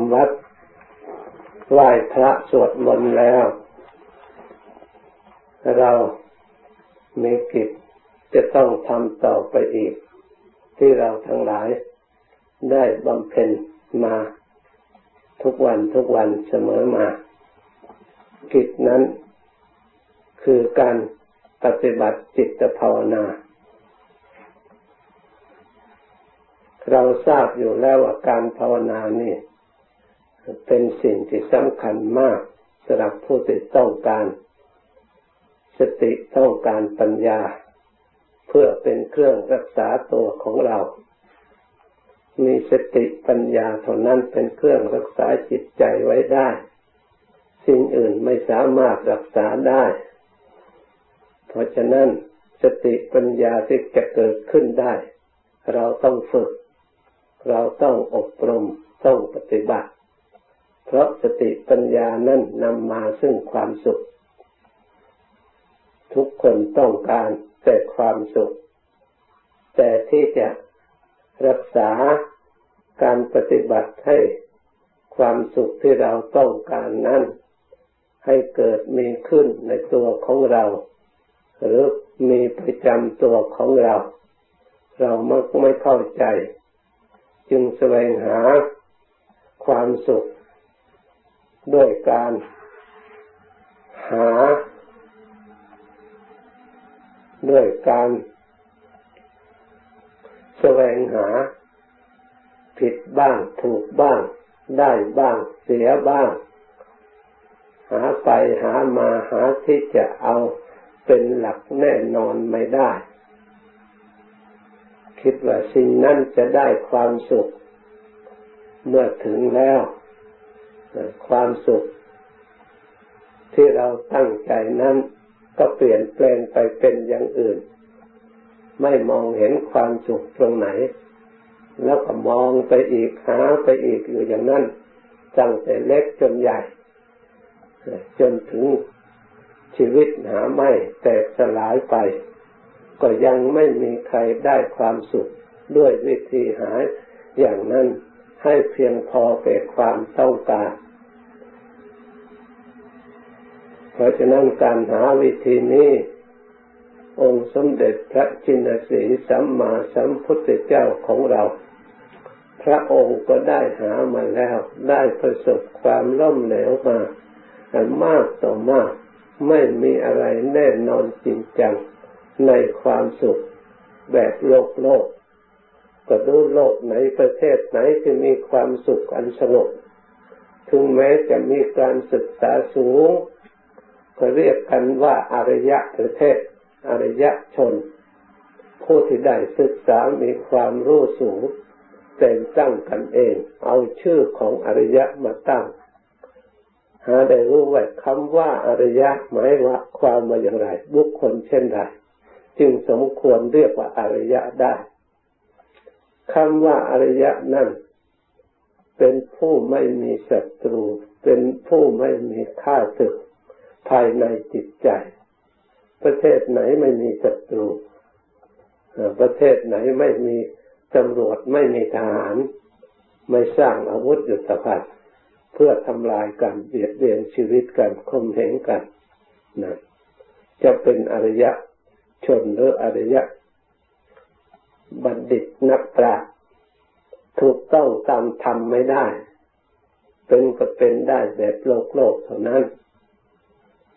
มวัดไหว้พระสวดมนต์แล้ว เรามีกิจจะต้องทำต่อไปอีก ที่เราทั้งหลายได้บำเพ็ญมาทุกวันทุกวันเสมอมา กิจนั้นคือการปฏิบัติจิตภาวนา เราทราบอยู่แล้วว่าการภาวนานี่ เป็นสิ่งที่สำคัญมากสำหรับผู้ที่ต้องการสติต้องการปัญญา เพื่อเป็นเครื่องรักษาตัวของเรา มีสติปัญญาเท่านั้นเป็นเครื่องรักษาจิตใจไว้ได้ สิ่งอื่นไม่สามารถรักษาได้ เพราะฉะนั้นสติปัญญาที่จะเกิดขึ้นได้ เราต้องฝึก เราต้องอบรม ต้องปฏิบัติ เพราะสติปัญญานั้นนำมาซึ่งความสุข ทุกคนต้องการแต่ความสุข แต่ที่จะรักษาการปฏิบัติให้ความสุขที่เราต้องการนั้น ให้เกิดมีขึ้นในตัวของเรา หรือมีประจำตัวของเรา เรามักไม่เข้าใจ จึงแสวงหาความสุข ด้วยการหา ด้วยการแสวงหา ผิดบ้างถูกบ้าง ได้บ้างเสียบ้าง หาไปหามาหาที่จะเอาเป็นหลักแน่นอนไม่ได้ คิดว่าสิ่งนั้นจะได้ความสุข เมื่อถึงแล้ว ความสุข ที่เราตั้งใจนั้นก็เปลี่ยนแปลงไปเป็นอย่างอื่น ไม่มองเห็นความสุขตรงไหน แล้วก็มองไปอีกหาไปอีกอยู่อย่างนั้นตั้งแต่เล็กจนใหญ่ จนถึงชีวิตหาไม่แตกสลายไป ก็ยังไม่มีใครได้ความสุขด้วยวิธีหาอย่างนั้นให้เพียงพอแก่ความต้องการ เพราะฉะนั้นการหาวิธีนี้ องค์สมเด็จพระจินสีสัมมาสัมพุทธเจ้าของเรา พระองค์ก็ได้หามาแล้ว ได้ประสบความล่มเหลวมามากต่อมาก ไม่มีอะไรแน่นอนจริงจังในความสุขแบบโลกโลก ก็ดูโลกไหนประเทศไหนที่มีความสุขอันสงบถึงแม้จะมีการศึกษาสูง ก็เรียกกันว่าอารยะประเทศอารยะชน ผู้ที่ได้ศึกษา มีความรู้สูงแต่งตั้งกันเอง เอาชื่อของอริยะมาตั้ง หาได้รู้ว่าคำว่าอริยะหมายว่าความมาอย่างไร บุคคลเช่นไรจึงสมควรเรียกว่าอริยะได้คำว่าอริยะนั่นเป็นผู้ไม่มีศัตรู เป็นผู้ไม่มีค่าศึก ภายในจิตใจ ประเทศไหนไม่มีศัตรูประเทศไหนไม่มีตำรวจไม่มีทหาร ไม่สร้างอาวุธยุทโธภัณฑ์เพื่อทำลายกันเบียดเบียนชีวิตกันคมเหงกันนะจะเป็นอริยะชนหรืออริยะบัณฑิตนักปราชญ์ถูกต้องตามธรรมไม่ได้ เป็นก็เป็นได้แบบโลกโลกเท่านั้น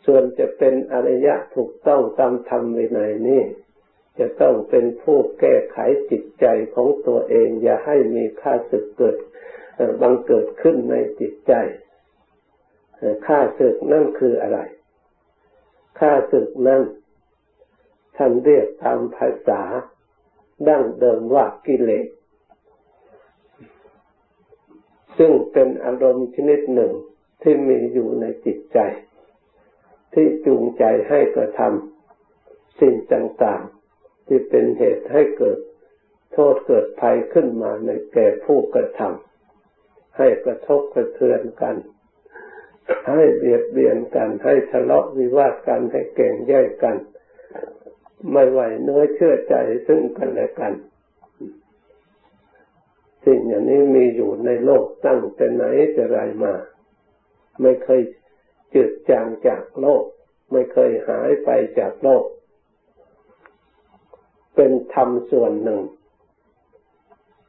ส่วนจะเป็นอริยะถูกต้องตามธรรมวินัยนี่จะต้องเป็นผู้แก้ไขจิตใจของตัวเอง อย่าให้มีค่าสึกเกิดบังเกิดขึ้นในจิตใจค่าศึกนั่นคืออะไรค่าศึกนั่นท่านเรียกตามภาษา ดั้งเดิมว่ากิเลส ซึ่งเป็นอารมณ์ชนิดหนึ่งที่มีอยู่ในจิตใจ ที่จูงใจให้กระทำสิ่งต่างๆ ที่เป็นเหตุให้เกิดโทษเกิดภัยขึ้นมาในแก่ผู้กระทำให้กระทบกระเทือนกัน ให้เบียดเบียนกัน ให้ทะเลาะวิวาทกันให้เก่งแย่งกัน ไม่ไหวเนื้อเชื่อใจซึ่งกันและกัน สิ่งอย่างนี้มีอยู่ในโลกตั้งแต่ไหนแต่ไรมา ไม่เคย จืดจางจากโลก ไม่เคยหายไปจากโลก เป็นธรรมส่วนหนึ่ง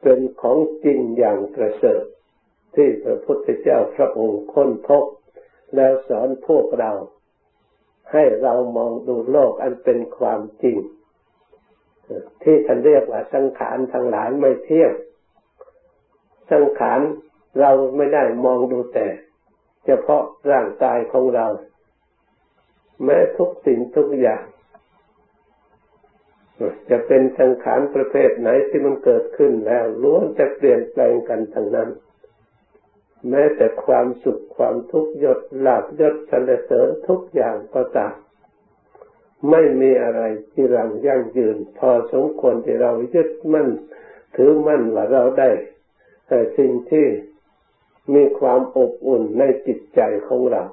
เป็นของจริงอย่างประเสริฐที่พระพุทธเจ้าพระองค์ค้นพบ แล้วสอนพวกเรา ให้เรามองดูโลกอันเป็นความจริง ที่ท่านเรียกว่าสังขารทั้งหลายไม่เที่ยง สังขารเราไม่ได้มองดูแต่ เฉพาะร่างกายของเรา แม้ทุกสิ่งทุกอย่าง จะเป็นสังขารประเภทไหนที่มันเกิดขึ้นแล้วล้วนจะเปลี่ยนแปลงกันทั้งนั้น แม้แต่ความสุขความทุกข์ยศลาบยศสรรเสริญทุกอย่างก็ตามไม่มีอะไรที่รังยั่งยืน พอสมควรที่เรายึดมั่นถือมั่นว่าเราได้แต่สิ่งที่ มีความอบอุ่นในจิตใจของเรา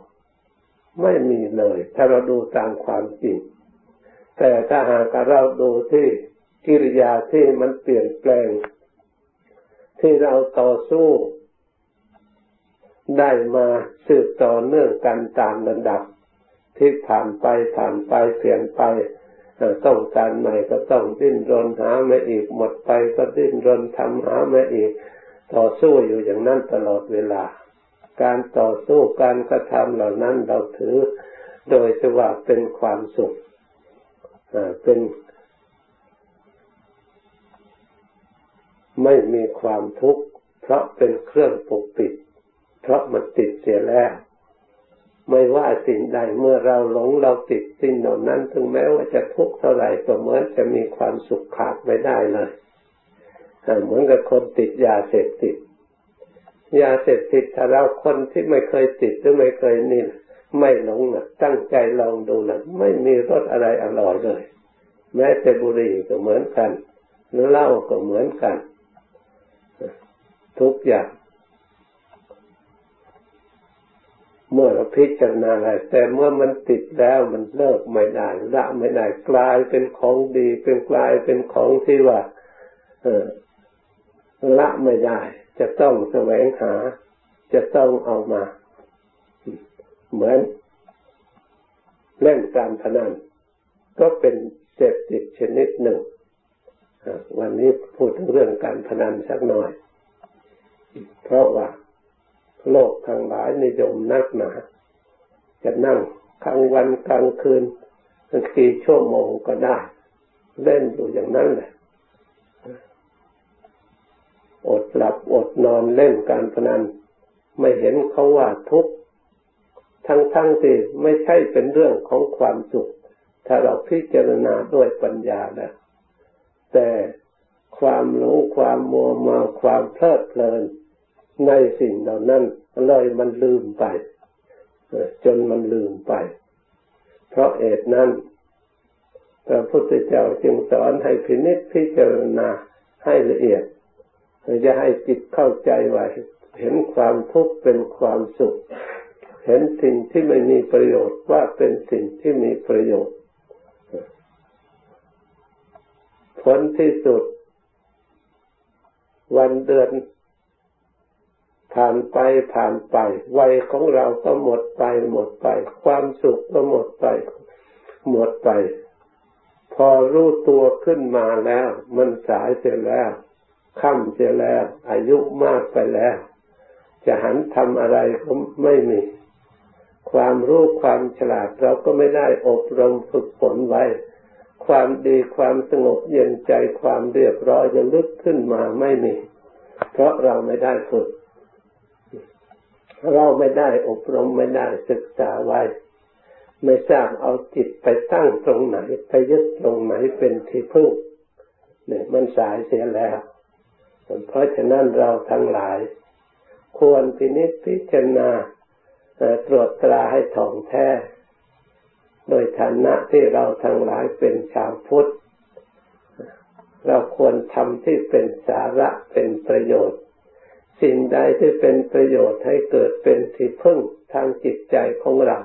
ไม่มีเลย ถ้าเราดูตามความจริง แต่ถ้าหากเราดูที่กิริยาที่มันเปลี่ยนแปลง ที่เราต่อสู้ได้มาสืบต่อเนื่องกันตามระดับ ที่ผ่านไปผ่านไปเปลี่ยนไปต้องการใหม่ก็ต้องดิ้นรนหามาอีกหมดไปก็ดิ้นรนทำหามาอีก ต่อสู้อยู่อย่างนั้นตลอดเวลา การต่อสู้การกระทำเหล่านั้นเราถือโดยจะว่าเป็นความสุขเป็นไม่มีความทุกข์เพราะเป็นเครื่องปกปิด เพราะมันติดเสียแล้ว ไม่ว่าสิ่งใดเมื่อเราหลงเราติดสิ่งเหล่านั้น ถึงแม้ว่าจะทุกข์เท่าไหร่ก็เหมือนจะมีความสุขขาดไม่ได้เลย เหมือนกับคนติดยาเสพติด ยาเสพติดถ้าเราคนที่ไม่เคยติดหรือไม่เคยนี่ไม่หลงนะตั้งใจลองดูนะไม่มีรสอะไรอร่อยเลย แม้แต่บุหรี่ก็เหมือนกันหรือเหล้าก็เหมือนกัน ทุกอย่างเมื่อเราพิจารณาอะไรแต่เมื่อมันติดแล้วมันเลิกไม่ได้ละไม่ได้กลายเป็นของดีเป็นกลายเป็นของที่ว่า เออ ละไม่ได้ จะต้องแสวงหา จะต้องเอามา เหมือนเล่นการพนันก็เป็นเสพติดชนิดหนึ่ง วันนี้พูดถึงเรื่องการพนันสักหน่อย เพราะว่าโลกทางหลายนิยมนักหนา จะนั่งกลางวันกลางคืนบางทีชั่วโมงก็ได้ เล่นอยู่อย่างนั้นแหละ อดหลับอดนอนเล่นการพนัน ไม่เห็นเขาว่าทุกข์ทั้งทั้งที่ไม่ใช่เป็นเรื่องของความสุข ถ้าเราพิจารณาด้วยปัญญาแล้วแต่ความหลงความมัวเมาความเพลิดเพลิน ในสิ่งเหล่านั้นเลยมันลืมไปจนมันลืมไป เพราะเหตุนั้นพระพุทธเจ้าจึงสอนให้พินิจพิจารณาให้ละเอียด จะให้จิตเข้าใจว่าเห็นความทุกข์เป็นความสุข เห็นสิ่งที่ไม่มีประโยชน์ว่าเป็นสิ่งที่มีประโยชน์ ผลที่สุด วันเดือน ผ่านไปผ่านไป วัยของเราก็หมดไปหมดไป ความสุขก็หมดไป หมดไป พอรู้ตัวขึ้นมาแล้ว มันสายเสร็จแล้ว ค่ำเสียแล้ว อายุมากไปแล้ว จะหันทำอะไรก็ไม่มี ความรู้ความฉลาดเราก็ไม่ได้อบรมฝึกฝนไว้ ความดีความสงบเย็นใจความเรียบร้อยจะลึกขึ้นมาไม่มี เพราะเราไม่ได้ฝึก เราไม่ได้อบรมไม่ได้ศึกษาไว้ ไม่ทราบเอาจิตไปตั้งตรงไหน ไปยึดตรงไหนเป็นที่พึ่งเนี่ยมันสายเสียแล้ว เพราะฉะนั้นเราทั้งหลาย ควรพินิจพิจารณาตรวจตราให้ถ่องแท้ โดยฐานะที่เราทั้งหลายเป็นชาวพุทธ เราควรทำที่เป็นสาระเป็นประโยชน์ สิ่งใดที่เป็นประโยชน์ให้เกิดเป็นที่พึ่งทางจิตใจของเรา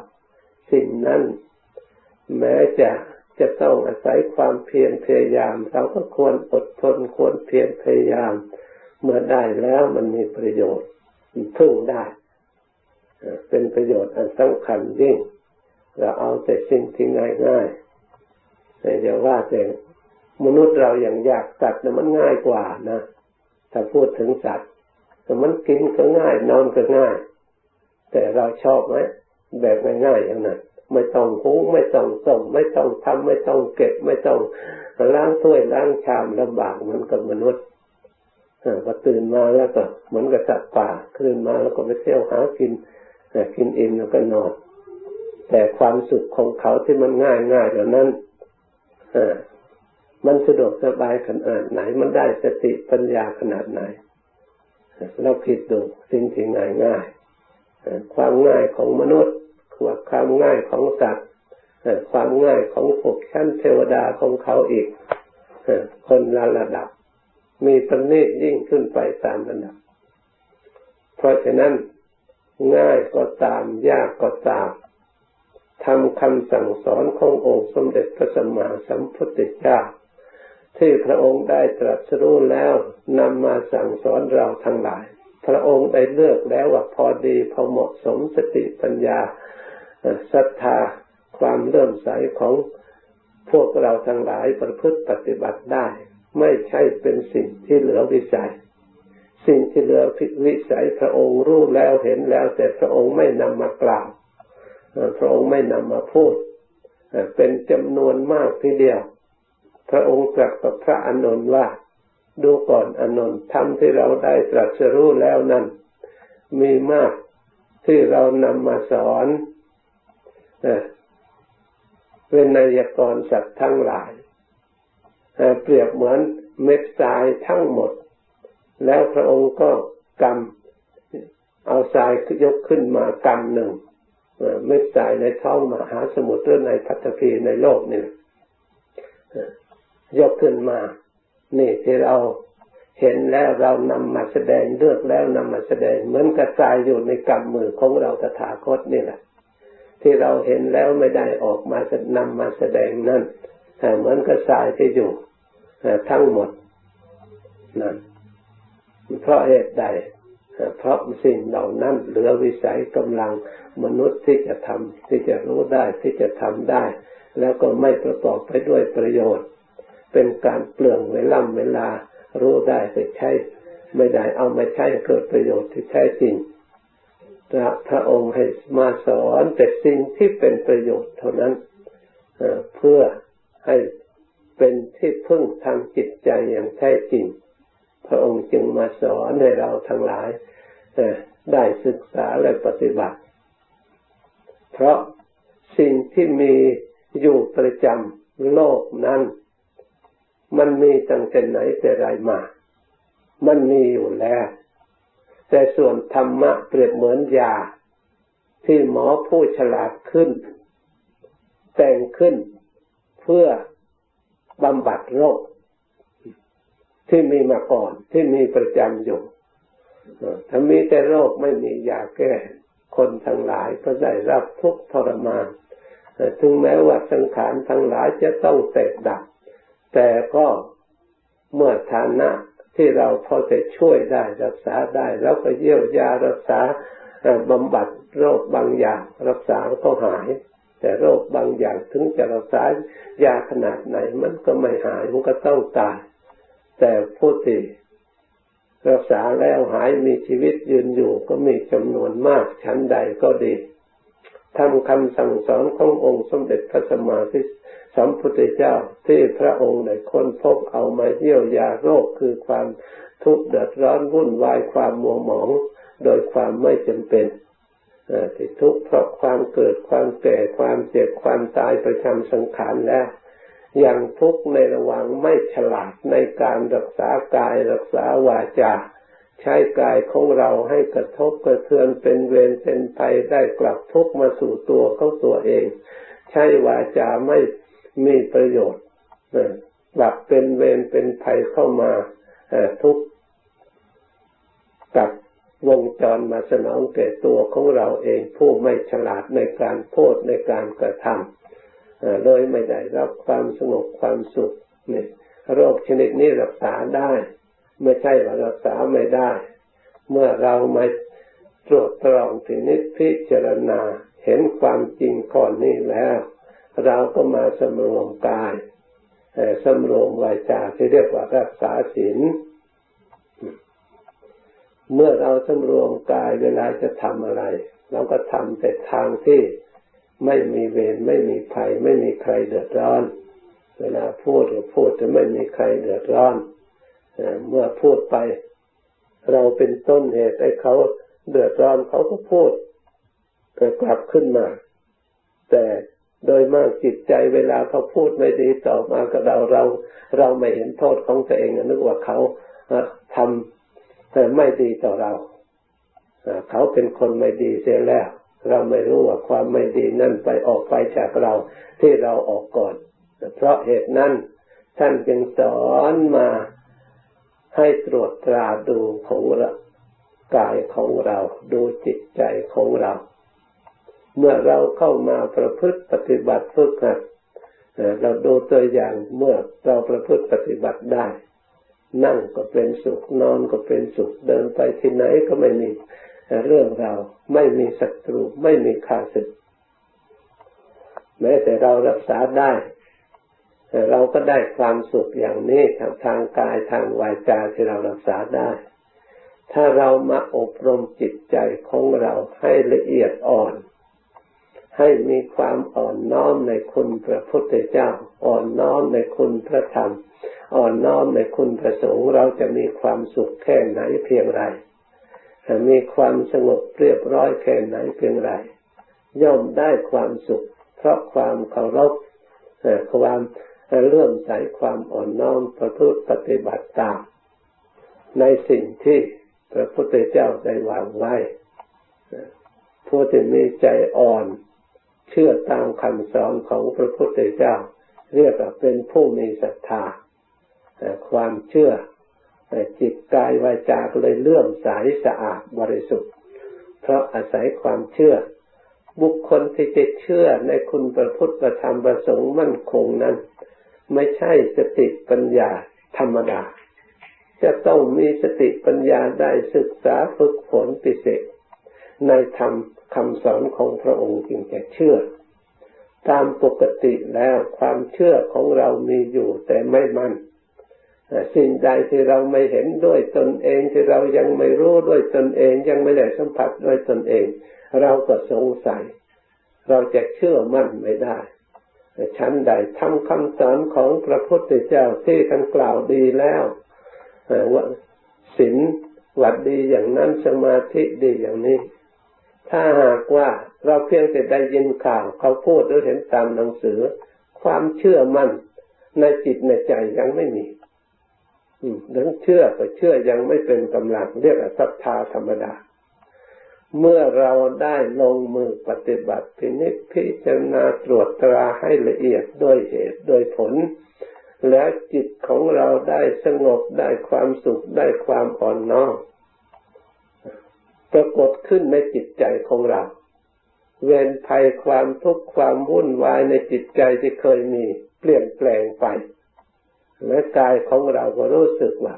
สิ่งนั้น แม้จะ จะต้องอาศัยความเพียรพยายาม เราก็ควรอดทนควรเพียรพยายาม เมื่อได้แล้วมันมีประโยชน์พึ่งได้เป็นประโยชน์อันสำคัญยิ่งเราเอาแต่สิ่งที่ง่ายๆแต่อย่าว่าแต่มนุษย์เราอย่างอยากสัตว์นะมันง่ายกว่านะถ้าพูดถึงสัตว์แต่มันกินก็ง่าย นอนก็ง่าย แต่เราชอบไหมแบบง่ายๆอย่างนั้น ไม่ต้องหุงไม่ต้องส่งไม่ต้องทำไม่ต้องเก็บไม่ต้องล้างถ้วยล้างชามลำบากเหมือนกับมนุษย์พอตื่นมาแล้วก็เหมือนกับสัตว์ป่าขึ้นมาแล้วก็ไปเที่ยวหากินกินอิ่มแล้วก็นอน แต่ความสุขของเขาที่มันง่ายง่ายเหล่านั้นมันสะดวกสบายขนาดไหน มันได้สติปัญญาขนาดไหน เราคิดดูสิ่งที่ง่ายง่ายความง่ายของมนุษย์ ความง่ายของสัตว์ความง่ายของพวกชั้นเทวดาของเขาอีกคนละระดับ มีประณีตยิ่งขึ้นไปตามระดับ เพราะฉะนั้นง่ายก็ตามยากก็ตามทำคำสั่งสอนขององค์สมเด็จพระสัมมาสัมพุทธเจ้าที่พระองค์ได้ตรัสรู้แล้วนำมาสั่งสอนเราทั้งหลาย พระองค์ได้เลือกแล้วว่าพอดีพอเหมาะสมสติปัญญา ศรัทธาความเลื่อมใสของพวกเราทั้งหลายประพฤติปฏิบัติได้ ไม่ใช่เป็นสิ่งที่เหลือวิสัย สิ่งที่เหลือวิสัยพระองค์รู้แล้วเห็นแล้ว แต่พระองค์ไม่นำมากล่าวพระองค์ไม่นำมาพูด เป็นจำนวนมากทีเดียว พระองค์ตรัสกับพระอานนท์ว่า ดูก่อนอานนท์ธรรมที่เราได้ตรัสรู้แล้วนั้น มีมากที่เรานำมาสอน เวนนายกรสัตว์ทั้งหลายเปรียบเหมือนเม็ดทรายทั้งหมด แล้วพระองค์ก็กำเอาทรายยกขึ้นมากำหนึ่งเม็ดทรายในท้องมหาสมุทรหรือในพัทพีในโลกนี่ยกขึ้นมา นี่ที่เราเห็นแล้วเรานำมาแสดงเลือกแล้วนำมาแสดงเหมือนกระจายอยู่ในกำมือของเราตถาคตนี่แหละ ที่เราเห็นแล้วไม่ได้ออกมานำมาแสดงนั่นเหมือนกระสายที่อยู่ทั้งหมดนั่นเพราะเหตุใดเพราะสิ่งเหล่านั้นเหลือวิสัยกำลังมนุษย์ที่จะทำที่จะรู้ได้ที่จะทำได้ แล้วก็ไม่ประกอบไปด้วยประโยชน์ เป็นการเปลืองเวลาเวลารู้ได้แต่ใช้ ไม่ได้เอามาใช้เกิดประโยชน์ที่แท้จริง พระองค์ให้มาสอนแต่สิ่งที่เป็นประโยชน์เท่านั้นเพื่อให้เป็นที่พึ่งทางจิตใจอย่างแท้จริง พระองค์จึงมาสอนให้เราทั้งหลายได้ศึกษาและปฏิบัติ เพราะสิ่งที่มีอยู่ประจำโลกนั้น มันมีตั้งแต่ไหนแต่ไรมา มันมีอยู่แล้ว แต่ส่วนธรรมะเปรียบเหมือนยา ที่หมอผู้ฉลาดขึ้น แต่งขึ้นเพื่อบำบัดโรค ที่มีมาก่อนที่มีประจำอยู่ถ้ามีแต่โรคไม่มียาแก้ คนทั้งหลายก็ได้รับทุกทรมานถึงแม้ว่าสังขารทั้งหลายจะต้องแตกดับ แต่ก็เมื่อฐานะ ที่เราพอจะช่วยได้รักษาได้แล้วก็เยียวยารักษาบำบัดโรคบางอย่าง รักษาก็หาย แต่โรคบางอย่างถึงจะรักษายาขนาดไหน มันก็ไม่หายมันก็ต้องตาย แต่ผู้ที่รักษาแล้วหายมีชีวิตยืนอยู่ก็มีจำนวนมากชั้นใดก็ดีทำคำสั่งสอนขององค์สมเด็จพระสัมมา สัมพุทธเจ้าที่พระองค์ได้ค้นพบเอามาเยียวยาโรคคือความทุกข์เดือดร้อนวุ่นวายความมัวหมอง โดยความไม่จำเป็นที่ทุกข์เพราะความเกิดความแก่ความเจ็บความตายประจำสังขารแล้วย่างทุกข์ในระหว่างไม่ฉลาดในการรักษากายรักษาวาจาใช้กายของเราให้กระทบกระเทือนเป็นเวรเป็นภัยได้กลับทุกข์มาสู่ตัวของตัวเอง ใช้วาจาไม่ มีประโยชน์กลับเป็นเวรเป็นภัยเข้ามาทุกกับวงจรมาสนองแก่ตัวของเราเองผู้ไม่ฉลาดในการพูดในการกระทำเลยไม่ได้รับความสงบความสุขนี่โรคชนิดนี้รักษาได้ ไม่ใช่ว่ารักษาไม่ได้ เมื่อเราไม่ตรวจตรองถึงนิพพิจารณาเห็นความจริงข้อนี้แล้ว เราก็มาสำรวมกายสำรวมวาจาที่เรียกว่ารักษาศีลเมื่อเราสำรวมกายเวลาจะทำอะไร เราก็ทำแต่ทางที่ไม่มีเวรไม่มีภัย ไม่มีใครเดือดร้อน เวลาพูดก็พูดจะไม่มีใครเดือดร้อนเมื่อพูดไป เราเป็นต้นเหตุให้เขาเดือดร้อนเขาก็พูดกลับขึ้นมา แต่ โดยมากจิตใจเวลาเขาพูดไม่ดีต่อมากับเราเรา เราไม่เห็นโทษของตัวเองนึกว่าเขาทำแต่ไม่ดีต่อเราเขาเป็นคนไม่ดีเสียแล้ว เราไม่รู้ว่าความไม่ดีนั่นไปออกไปจากเราที่เราออกก่อน เพราะเหตุนั้นท่านจึงสอนมาให้ตรวจตราดูของเรากายของเรา ดูจิตใจของเรา เมื่อเราเข้ามาประพฤติปฏิบัติฝึกหัดเราดูตัวอย่างเมื่อเราประพฤติปฏิบัติได้ นั่งก็เป็นสุขนอนก็เป็นสุขเดินไปที่ไหนก็ไม่มีเรื่องเราไม่มีศัตรูไม่มีข้าศึกแม้แต่เรารักษาได้เราก็ได้ความสุขอย่างนี้ทางทางกายทางวาจาที่เรารักษาได้ ถ้าเรามาอบรมจิตใจของเราให้ละเอียดอ่อน ให้มีความอ่อนน้อมในคุณพระพุทธเจ้า อ่อนน้อมในคุณพระธรรม อ่อนน้อมในคุณพระสงฆ์เราจะมีความสุขแค่ไหนเพียงไรมีความสงบเรียบร้อยแค่ไหนเพียงไรย่อมได้ความสุข เพราะความเคารพความเลื่อมใสความอ่อนน้อมประพฤติปฏิบัติตาม ในสิ่งที่พระพุทธเจ้าได้วางไว้ผู้ที่มีใจอ่อน เชื่อตามคำสอนของพระพุทธเจ้า เรียกว่าเป็นผู้มีศรัทธาความเชื่อจิตกายวาจาเลยเลื่อมใสสะอาดบริสุทธิ์ เพราะอาศัยความเชื่อ บุคคลที่จะเชื่อในคุณประพุทธประธรรมประสงค์มั่นคงนั้น ไม่ใช่สติปัญญาธรรมดา จะต้องมีสติปัญญาได้ศึกษาฝึกฝนพิเศษในธรรม คำสอนของพระองค์จึงจะเชื่อ ตามปกติแล้วความเชื่อของเรามีอยู่แต่ไม่มั่นสิ่งใดที่เราไม่เห็นด้วยตนเองที่เรายังไม่รู้ด้วยตนเองยังไม่ได้สัมผัสด้วยตนเอง เราก็สงสัย เราจะเชื่อมั่นไม่ได้ชั้นใดทำคำสอนของพระพุทธเจ้าที่ท่านกล่าวดีแล้วว่าศีลวัดดีอย่างนั้นสมาธิดีอย่างนี้ ถ้าหากว่าเราเพียงแต่ได้ยินข่าวเขาพูดหรือเห็นตามหนังสือ ความเชื่อมั่นในจิตในใจยังไม่มีถึงเชื่อก็เชื่อยังไม่เป็นกำลังเรียกว่าศรัทธาธรรมดา เมื่อเราได้ลงมือปฏิบัติพินิจพิจารณาตรวจตราให้ละเอียดโดยเหตุโดยผล และจิตของเราได้สงบได้ความสุขได้ความอ่อนน้อม ปรากฏขึ้นในจิตใจของเรา เวรภัยความทุกข์ความวุ่นวายในจิตใจที่เคยมีเปลี่ยนแปลงไป และกายของเราก็รู้สึกว่า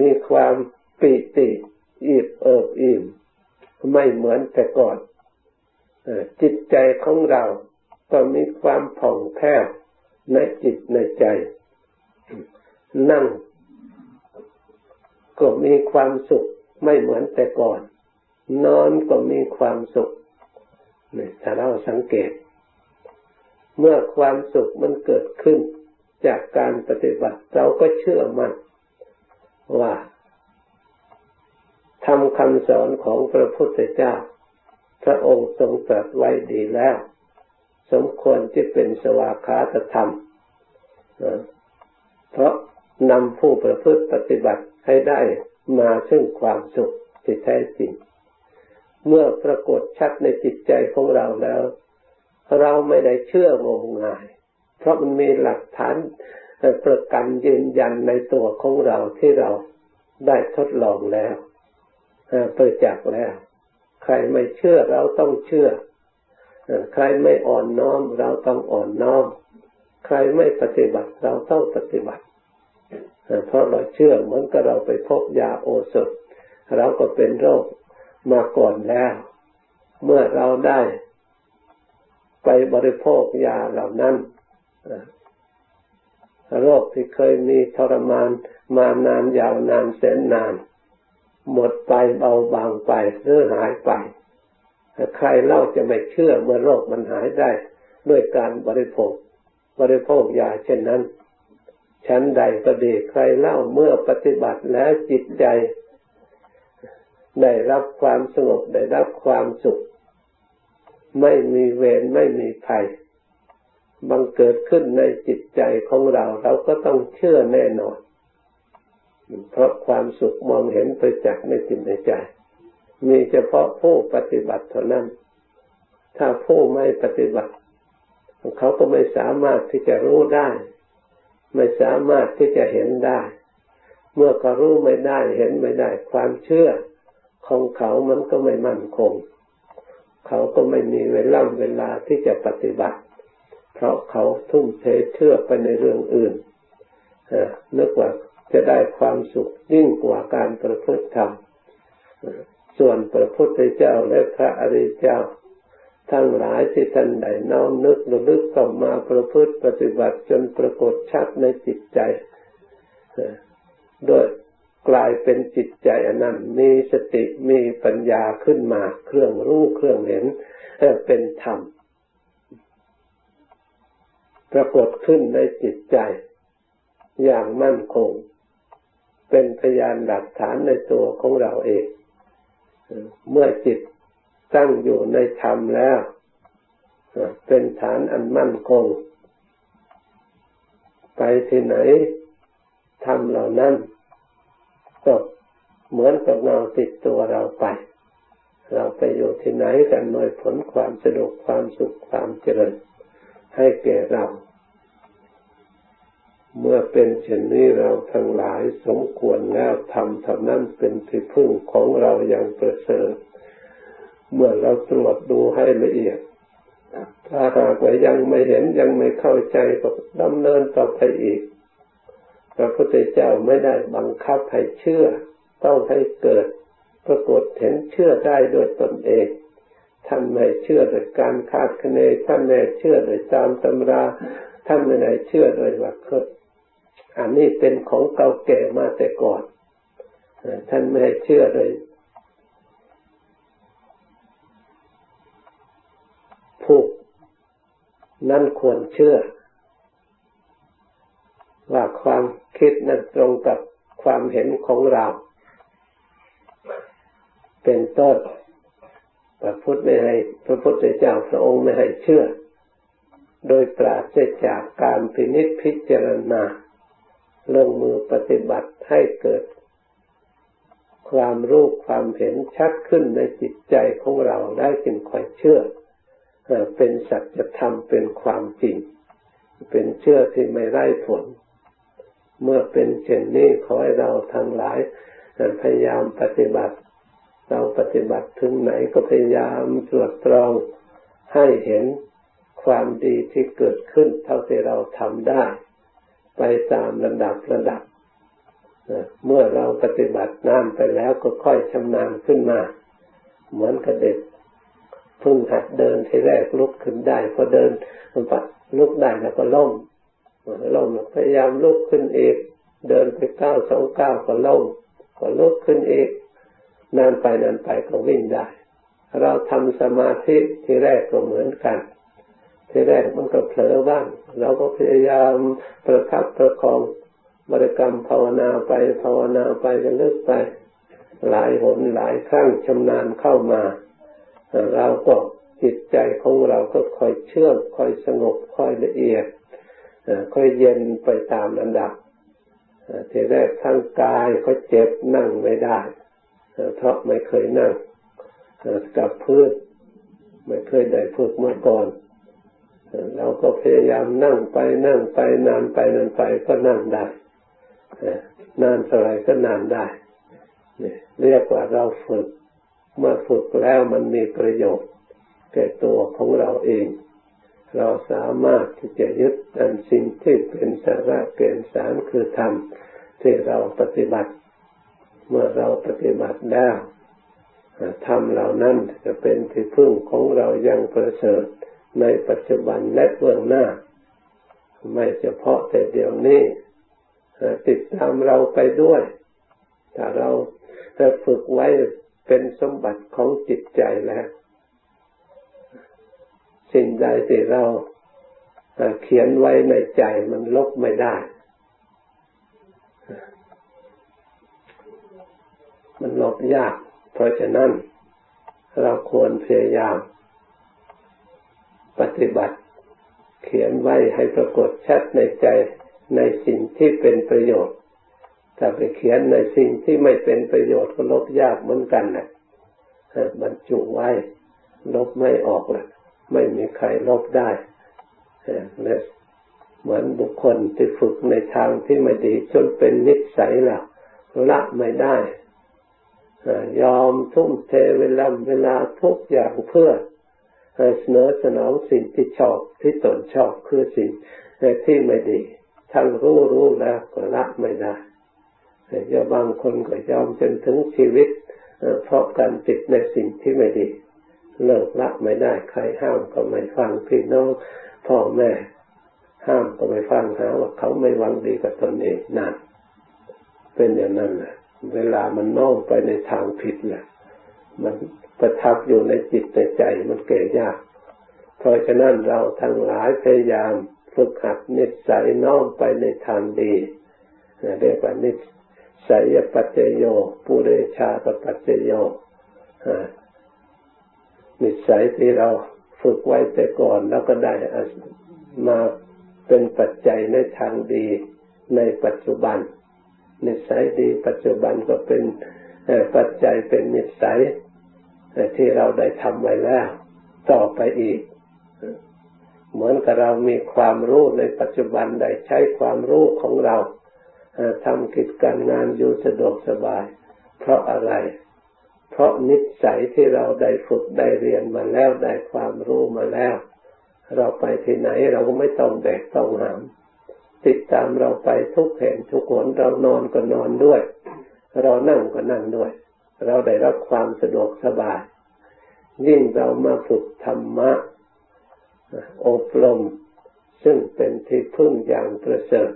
มีความปิติอิบเอิบอิ่ม ไม่เหมือนแต่ก่อนจิตใจของเราก็มีความผ่องแผ้วในจิตในใจ นั่งก็มีความสุข ไม่เหมือนแต่ก่อน นอนก็มีความสุขนี่ถ้าเราสังเกต เมื่อความสุขมันเกิดขึ้น จากการปฏิบัติเราก็เชื่อมัน่นว่าทำคำสอนของพระพุทธเจ้า พระองค์ทรงตรัสไว้ดีแล้ว สมควรที่เป็นสวากขาตธรรม เพราะนำผู้ประพฤติปฏิบัติให้ได้ มาซึ่งความสุขที่แท้จริง เมื่อปรากฏชัดในจิตใจของเราแล้ว เราไม่ได้เชื่องมงาย เพราะมันมีหลักฐานประกันยืนยันในตัวของเราที่เราได้ทดลองแล้วประจักษ์แล้ว ใครไม่เชื่อเราต้องเชื่อ ใครไม่อ่อนน้อมเราต้องอ่อนน้อม ใครไม่ปฏิบัติเราต้องปฏิบัติ เพราะเราเชื่อเหมือนกับเราไปพบยาโอสถ เราก็เป็นโรคมาก่อนแล้ว เมื่อเราได้ไปบริโภคยาเหล่านั้นโรคที่เคยมีทรมานมานานยาวนานแสนนาน หมดไปเบาบางไปหรือหายไป ใครเล่าจะไม่เชื่อเมื่อโรคมันหายได้ ด้วยการบริโภค บริโภคยาเช่นนั้น ชั้นใดก็ดีใครเล่าเมื่อปฏิบัติแล้วจิตใจ ได้รับความสงบได้รับความสุข ไม่มีเวรไม่มีภัยบังเกิดขึ้นในจิตใจของเรา เราก็ต้องเชื่อแน่นอน เพราะความสุขมองเห็นไปจากในจิตในใจ มีเฉพาะผู้ปฏิบัติเท่านั้น ถ้าผู้ไม่ปฏิบัติ เขาก็ไม่สามารถที่จะรู้ได้ ไม่สามารถที่จะเห็นได้ เมื่อเขารู้ไม่ได้เห็นไม่ได้ ความเชื่อของเขามันก็ไม่มั่นคง เขาก็ไม่มีเวลาเวลาที่จะปฏิบัติ เพราะเขาทุ่มเทเชื่อไปในเรื่องอื่นนึกว่าจะได้ความสุขยิ่งกว่าการประพฤติธรรมส่วนพระพุทธเจ้าและพระอริยเจ้า ทั้งหลายที่ท่านได้น้อมนึกระลึกเข้ามาประพฤติปฏิบัติจนปรากฏชัดในจิตใจโดยกลายเป็นจิตใจอันนั้นมีสติมีปัญญาขึ้นมาเครื่องรู้เครื่องเห็นเป็นธรรม ปรากฏขึ้นในจิตใจ อย่างมั่นคง เป็นพยานหลักฐานในตัวของเราเอง เมื่อจิต ตั้งอยู่ในธรรมแล้ว เป็นฐานอันมั่นคง ไปที่ไหนทำเหล่านั้นก็เหมือนกับเงาติดตัวเราไป เราไปอยู่ที่ไหนกันหน่วยผลความสะดวกความสุขความเจริญ ให้แก่เรา เมื่อเป็นเช่นนี้เราทั้งหลายสมควรแล้วทำเท่านั้นเป็นที่พึ่งของเราอย่างประเสริฐ เมื่อเราตรวจดูให้ละเอียด ถ้าหากว่ายังไม่เห็นยังไม่เข้าใจก็ดำเนินต่อไปอีกพระพุทธเจ้าไม่ได้บังคับให้เชื่อ ต้องให้เกิดปรากฏเห็นเชื่อได้โดยตนเองท่านไม่เชื่อโดยการคาดคะเนท่านไม่เชื่อโดยตามตำรา ท่านไม่ได้เชื่อโดยว่าเคยอันนี้เป็นของเก่าแก่มาแต่ก่อน ท่านไม่เชื่อโดย ผู้นั่นควรเชื่อ ว่าความคิดนั้นตรงกับความเห็นของเรา เป็นต้นพระพุทธไม่ให้พระพุทธเจ้าพระองค์ไม่ให้เชื่อ โดยปราศจากการพินิจพิจารณาลงมือปฏิบัติให้เกิด ความรู้ความเห็นชัดขึ้นในจิตใจของเราได้จึงค่อยเชื่อ เป็นสัจธรรมเป็นความจริง เป็นเชื่อที่ไม่ไร้ผล เมื่อเป็นเช่นนี้ขอให้เราทั้งหลายพยายามปฏิบัติ เราปฏิบัติถึงไหนก็พยายามตรวจตรองให้เห็นความดีที่เกิดขึ้น เท่าที่เราทำได้ ไปตามระดับระดับ เมื่อเราปฏิบัตินานไปแล้วก็ค่อยชำนาญขึ้นมา เหมือนกระเด็ก พึ่งหัดเดินที่แรกลุกขึ้นได้พอเดินมันปะลุกได้แล้วก็ล้มล้มพยายามลุกขึ้นอีก เดินไปก้าวสองก้าวก็ล้มก็ลุกขึ้นอีกนานไปนานไปก็วิ่งได้ เราทำสมาธิที่แรกก็เหมือนกันที่แรกมันก็เผลอบ้างเราก็พยายามประคับประคองบริกรรมภาวนาไปภาวนาไปจะเลิกไป หลายหนหลายครั้งชำนาญเข้ามา เราก็จิตใจของเราก็ค่อยเชื่อมค่อยสงบค่อยละเอียดค่อยเย็นไปตามระดับทีแรกทั้งกายก็เจ็บนั่งไม่ได้เพราะไม่เคยนั่งกับพื้นไม่เคยได้ฝึกมาก่อนเราก็พยายามนั่งไปนั่งไปนานไปนานไปก็นั่งได้นานเท่าไรก็นานได้เรียกว่าเราฝึก เมื่อฝึกแล้วมันมีประโยชน์แก่ตัวของเราเอง เราสามารถที่จะยึดอันสิ่งที่เป็นสาระเปลี่ยนสารคือธรรมที่เราปฏิบัติ เมื่อเราปฏิบัติได้ธรรมเหล่านั้นจะเป็นที่พึ่งของเรายังประเสริฐในปัจจุบันและเบื้องหน้า ไม่เฉพาะแต่เดี๋ยวนี้ติดตามเราไปด้วย ถ้าเราฝึกไว้ เป็นสมบัติของจิตใจแล้ว สิ่งใดที่เราเขียนไว้ในใจมันลบไม่ได้ มันลบยาก เพราะฉะนั้น เราควรพยายาม ปฏิบัติ เขียนไว้ให้ปรากฏชัดในใจในสิ่งที่เป็นประโยชน์ ถ้าไปเขียนในสิ่งที่ไม่เป็นประโยชน์ก็ลบยากเหมือนกันนะบรรจุไว้ ลบไม่ออกเลยไม่มีใครลบได้เนี่ยเหมือนบุคคลที่ฝึกในทางที่ไม่ดีจนเป็นนิสัยแล้วละไม่ได้ยอมทุ่มเทเวลาเวลาทุกอย่างเพื่อเสนอสนองสิ่งที่ชอบที่ตนชอบคือสิ่งที่ไม่ดีทั้งรู้รู้แล้วก็ละไม่ได้ แต่บางคนก็ยอมจนถึงชีวิตเพราะการติดในสิ่งที่ไม่ดี เลิกละไม่ได้ใครห้ามก็ไม่ฟังพี่น้องพ่อแม่ ห้ามก็ไม่ฟังหาว่าเขาไม่หวังดีกับตนเองนั่นเป็นอย่างนั้นแหละเวลามันน้อมไปในทางผิดแหละมันประทับอยู่ในจิตในใจมันเก่ยาก เพราะฉะนั้นเราทั้งหลายพยายามฝึกหัดนิสัยน้อมไปในทางดีเรียกว่านิ สยปัจเจโยปุเรชาปัจเจโยนิสัยที่เราฝึกไว้แต่ก่อนแล้วก็ได้มาเป็นปัจจัยในทางดีในปัจจุบัน นิสัยดีปัจจุบันก็เป็นปัจจัยเป็นนิสัยที่เราได้ทำไว้แล้ว ต่อไปอีก เหมือนกับเรามีความรู้ในปัจจุบันได้ใช้ความรู้ของเรา ทำกิจการงานอยู่สะดวกสบาย เพราะอะไร เพราะนิสัยที่เราได้ฝึกได้เรียนมาแล้วได้ความรู้มาแล้ว เราไปที่ไหนเราก็ไม่ต้องแบกต้องหามติดตามเราไปทุกแห่งทุกหนเรานอนก็นอนด้วย เรานั่งก็นั่งด้วย เราได้รับความสะดวกสบาย ยิ่งเรามาฝึกธรรมะอบรม ซึ่งเป็นที่พึ่งอย่างประเสริฐ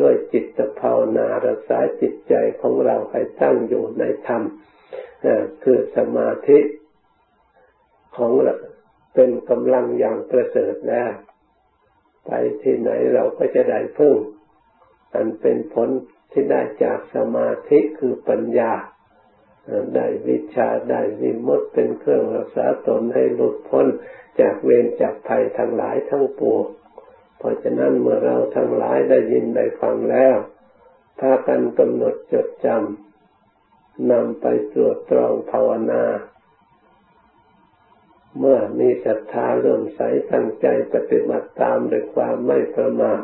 ด้วยจิตภาวนารักษาจิตใจของเราให้ตั้งอยู่ในธรรมคือสมาธิของเราเป็นกำลังอย่างประเสริฐแล้วไปที่ไหนเราก็จะได้พึ่ง อันเป็นผลที่ได้จากสมาธิคือปัญญา ได้วิชาได้วิมุตเป็นเครื่องรักษาตนให้หลุดพ้นจากเวรจากภัยทั้งหลายทั้งปวง เพราะฉะนั้นเมื่อเราทั้งหลายได้ยินได้ฟังแล้วพากันกำหนดจดจำนำไปตรวจตรองภาวนา เมื่อมีศรัทธาเริ่มใสตั้งใจปฏิบัติตามด้วยความไม่ประมาท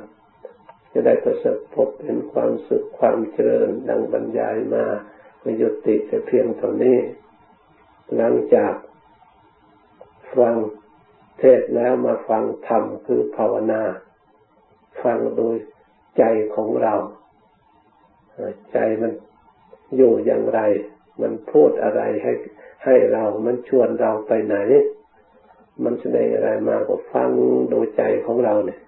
จะได้ประสบพบเห็นความสุขความเจริญดังบรรยายมาประยุติแต่เพียงเท่านี้ หลังจากฟัง เทศแล้วมาฟังธรรมคือภาวนา ฟังโดยใจของเรา ใจมันอยู่อย่างไร มันพูดอะไรให้ให้เรา มันชวนเราไปไหน มันแสดงอะไรมาก็ฟังโดยใจของเราเนี่ย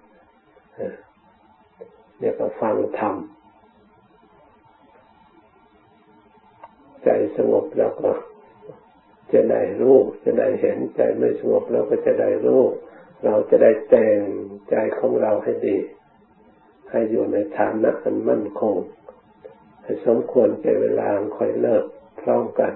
เนี่ยก็ฟังธรรม ใจสงบแล้วก็ จะได้รู้จะได้เห็นใจไม่สงบเราก็จะได้รู้ เราจะได้แต่งใจของเราให้ดี ให้อยู่ในฐานะอันมั่นคงให้สมควรแก่เวลาคอยเลิกพร้อมกัน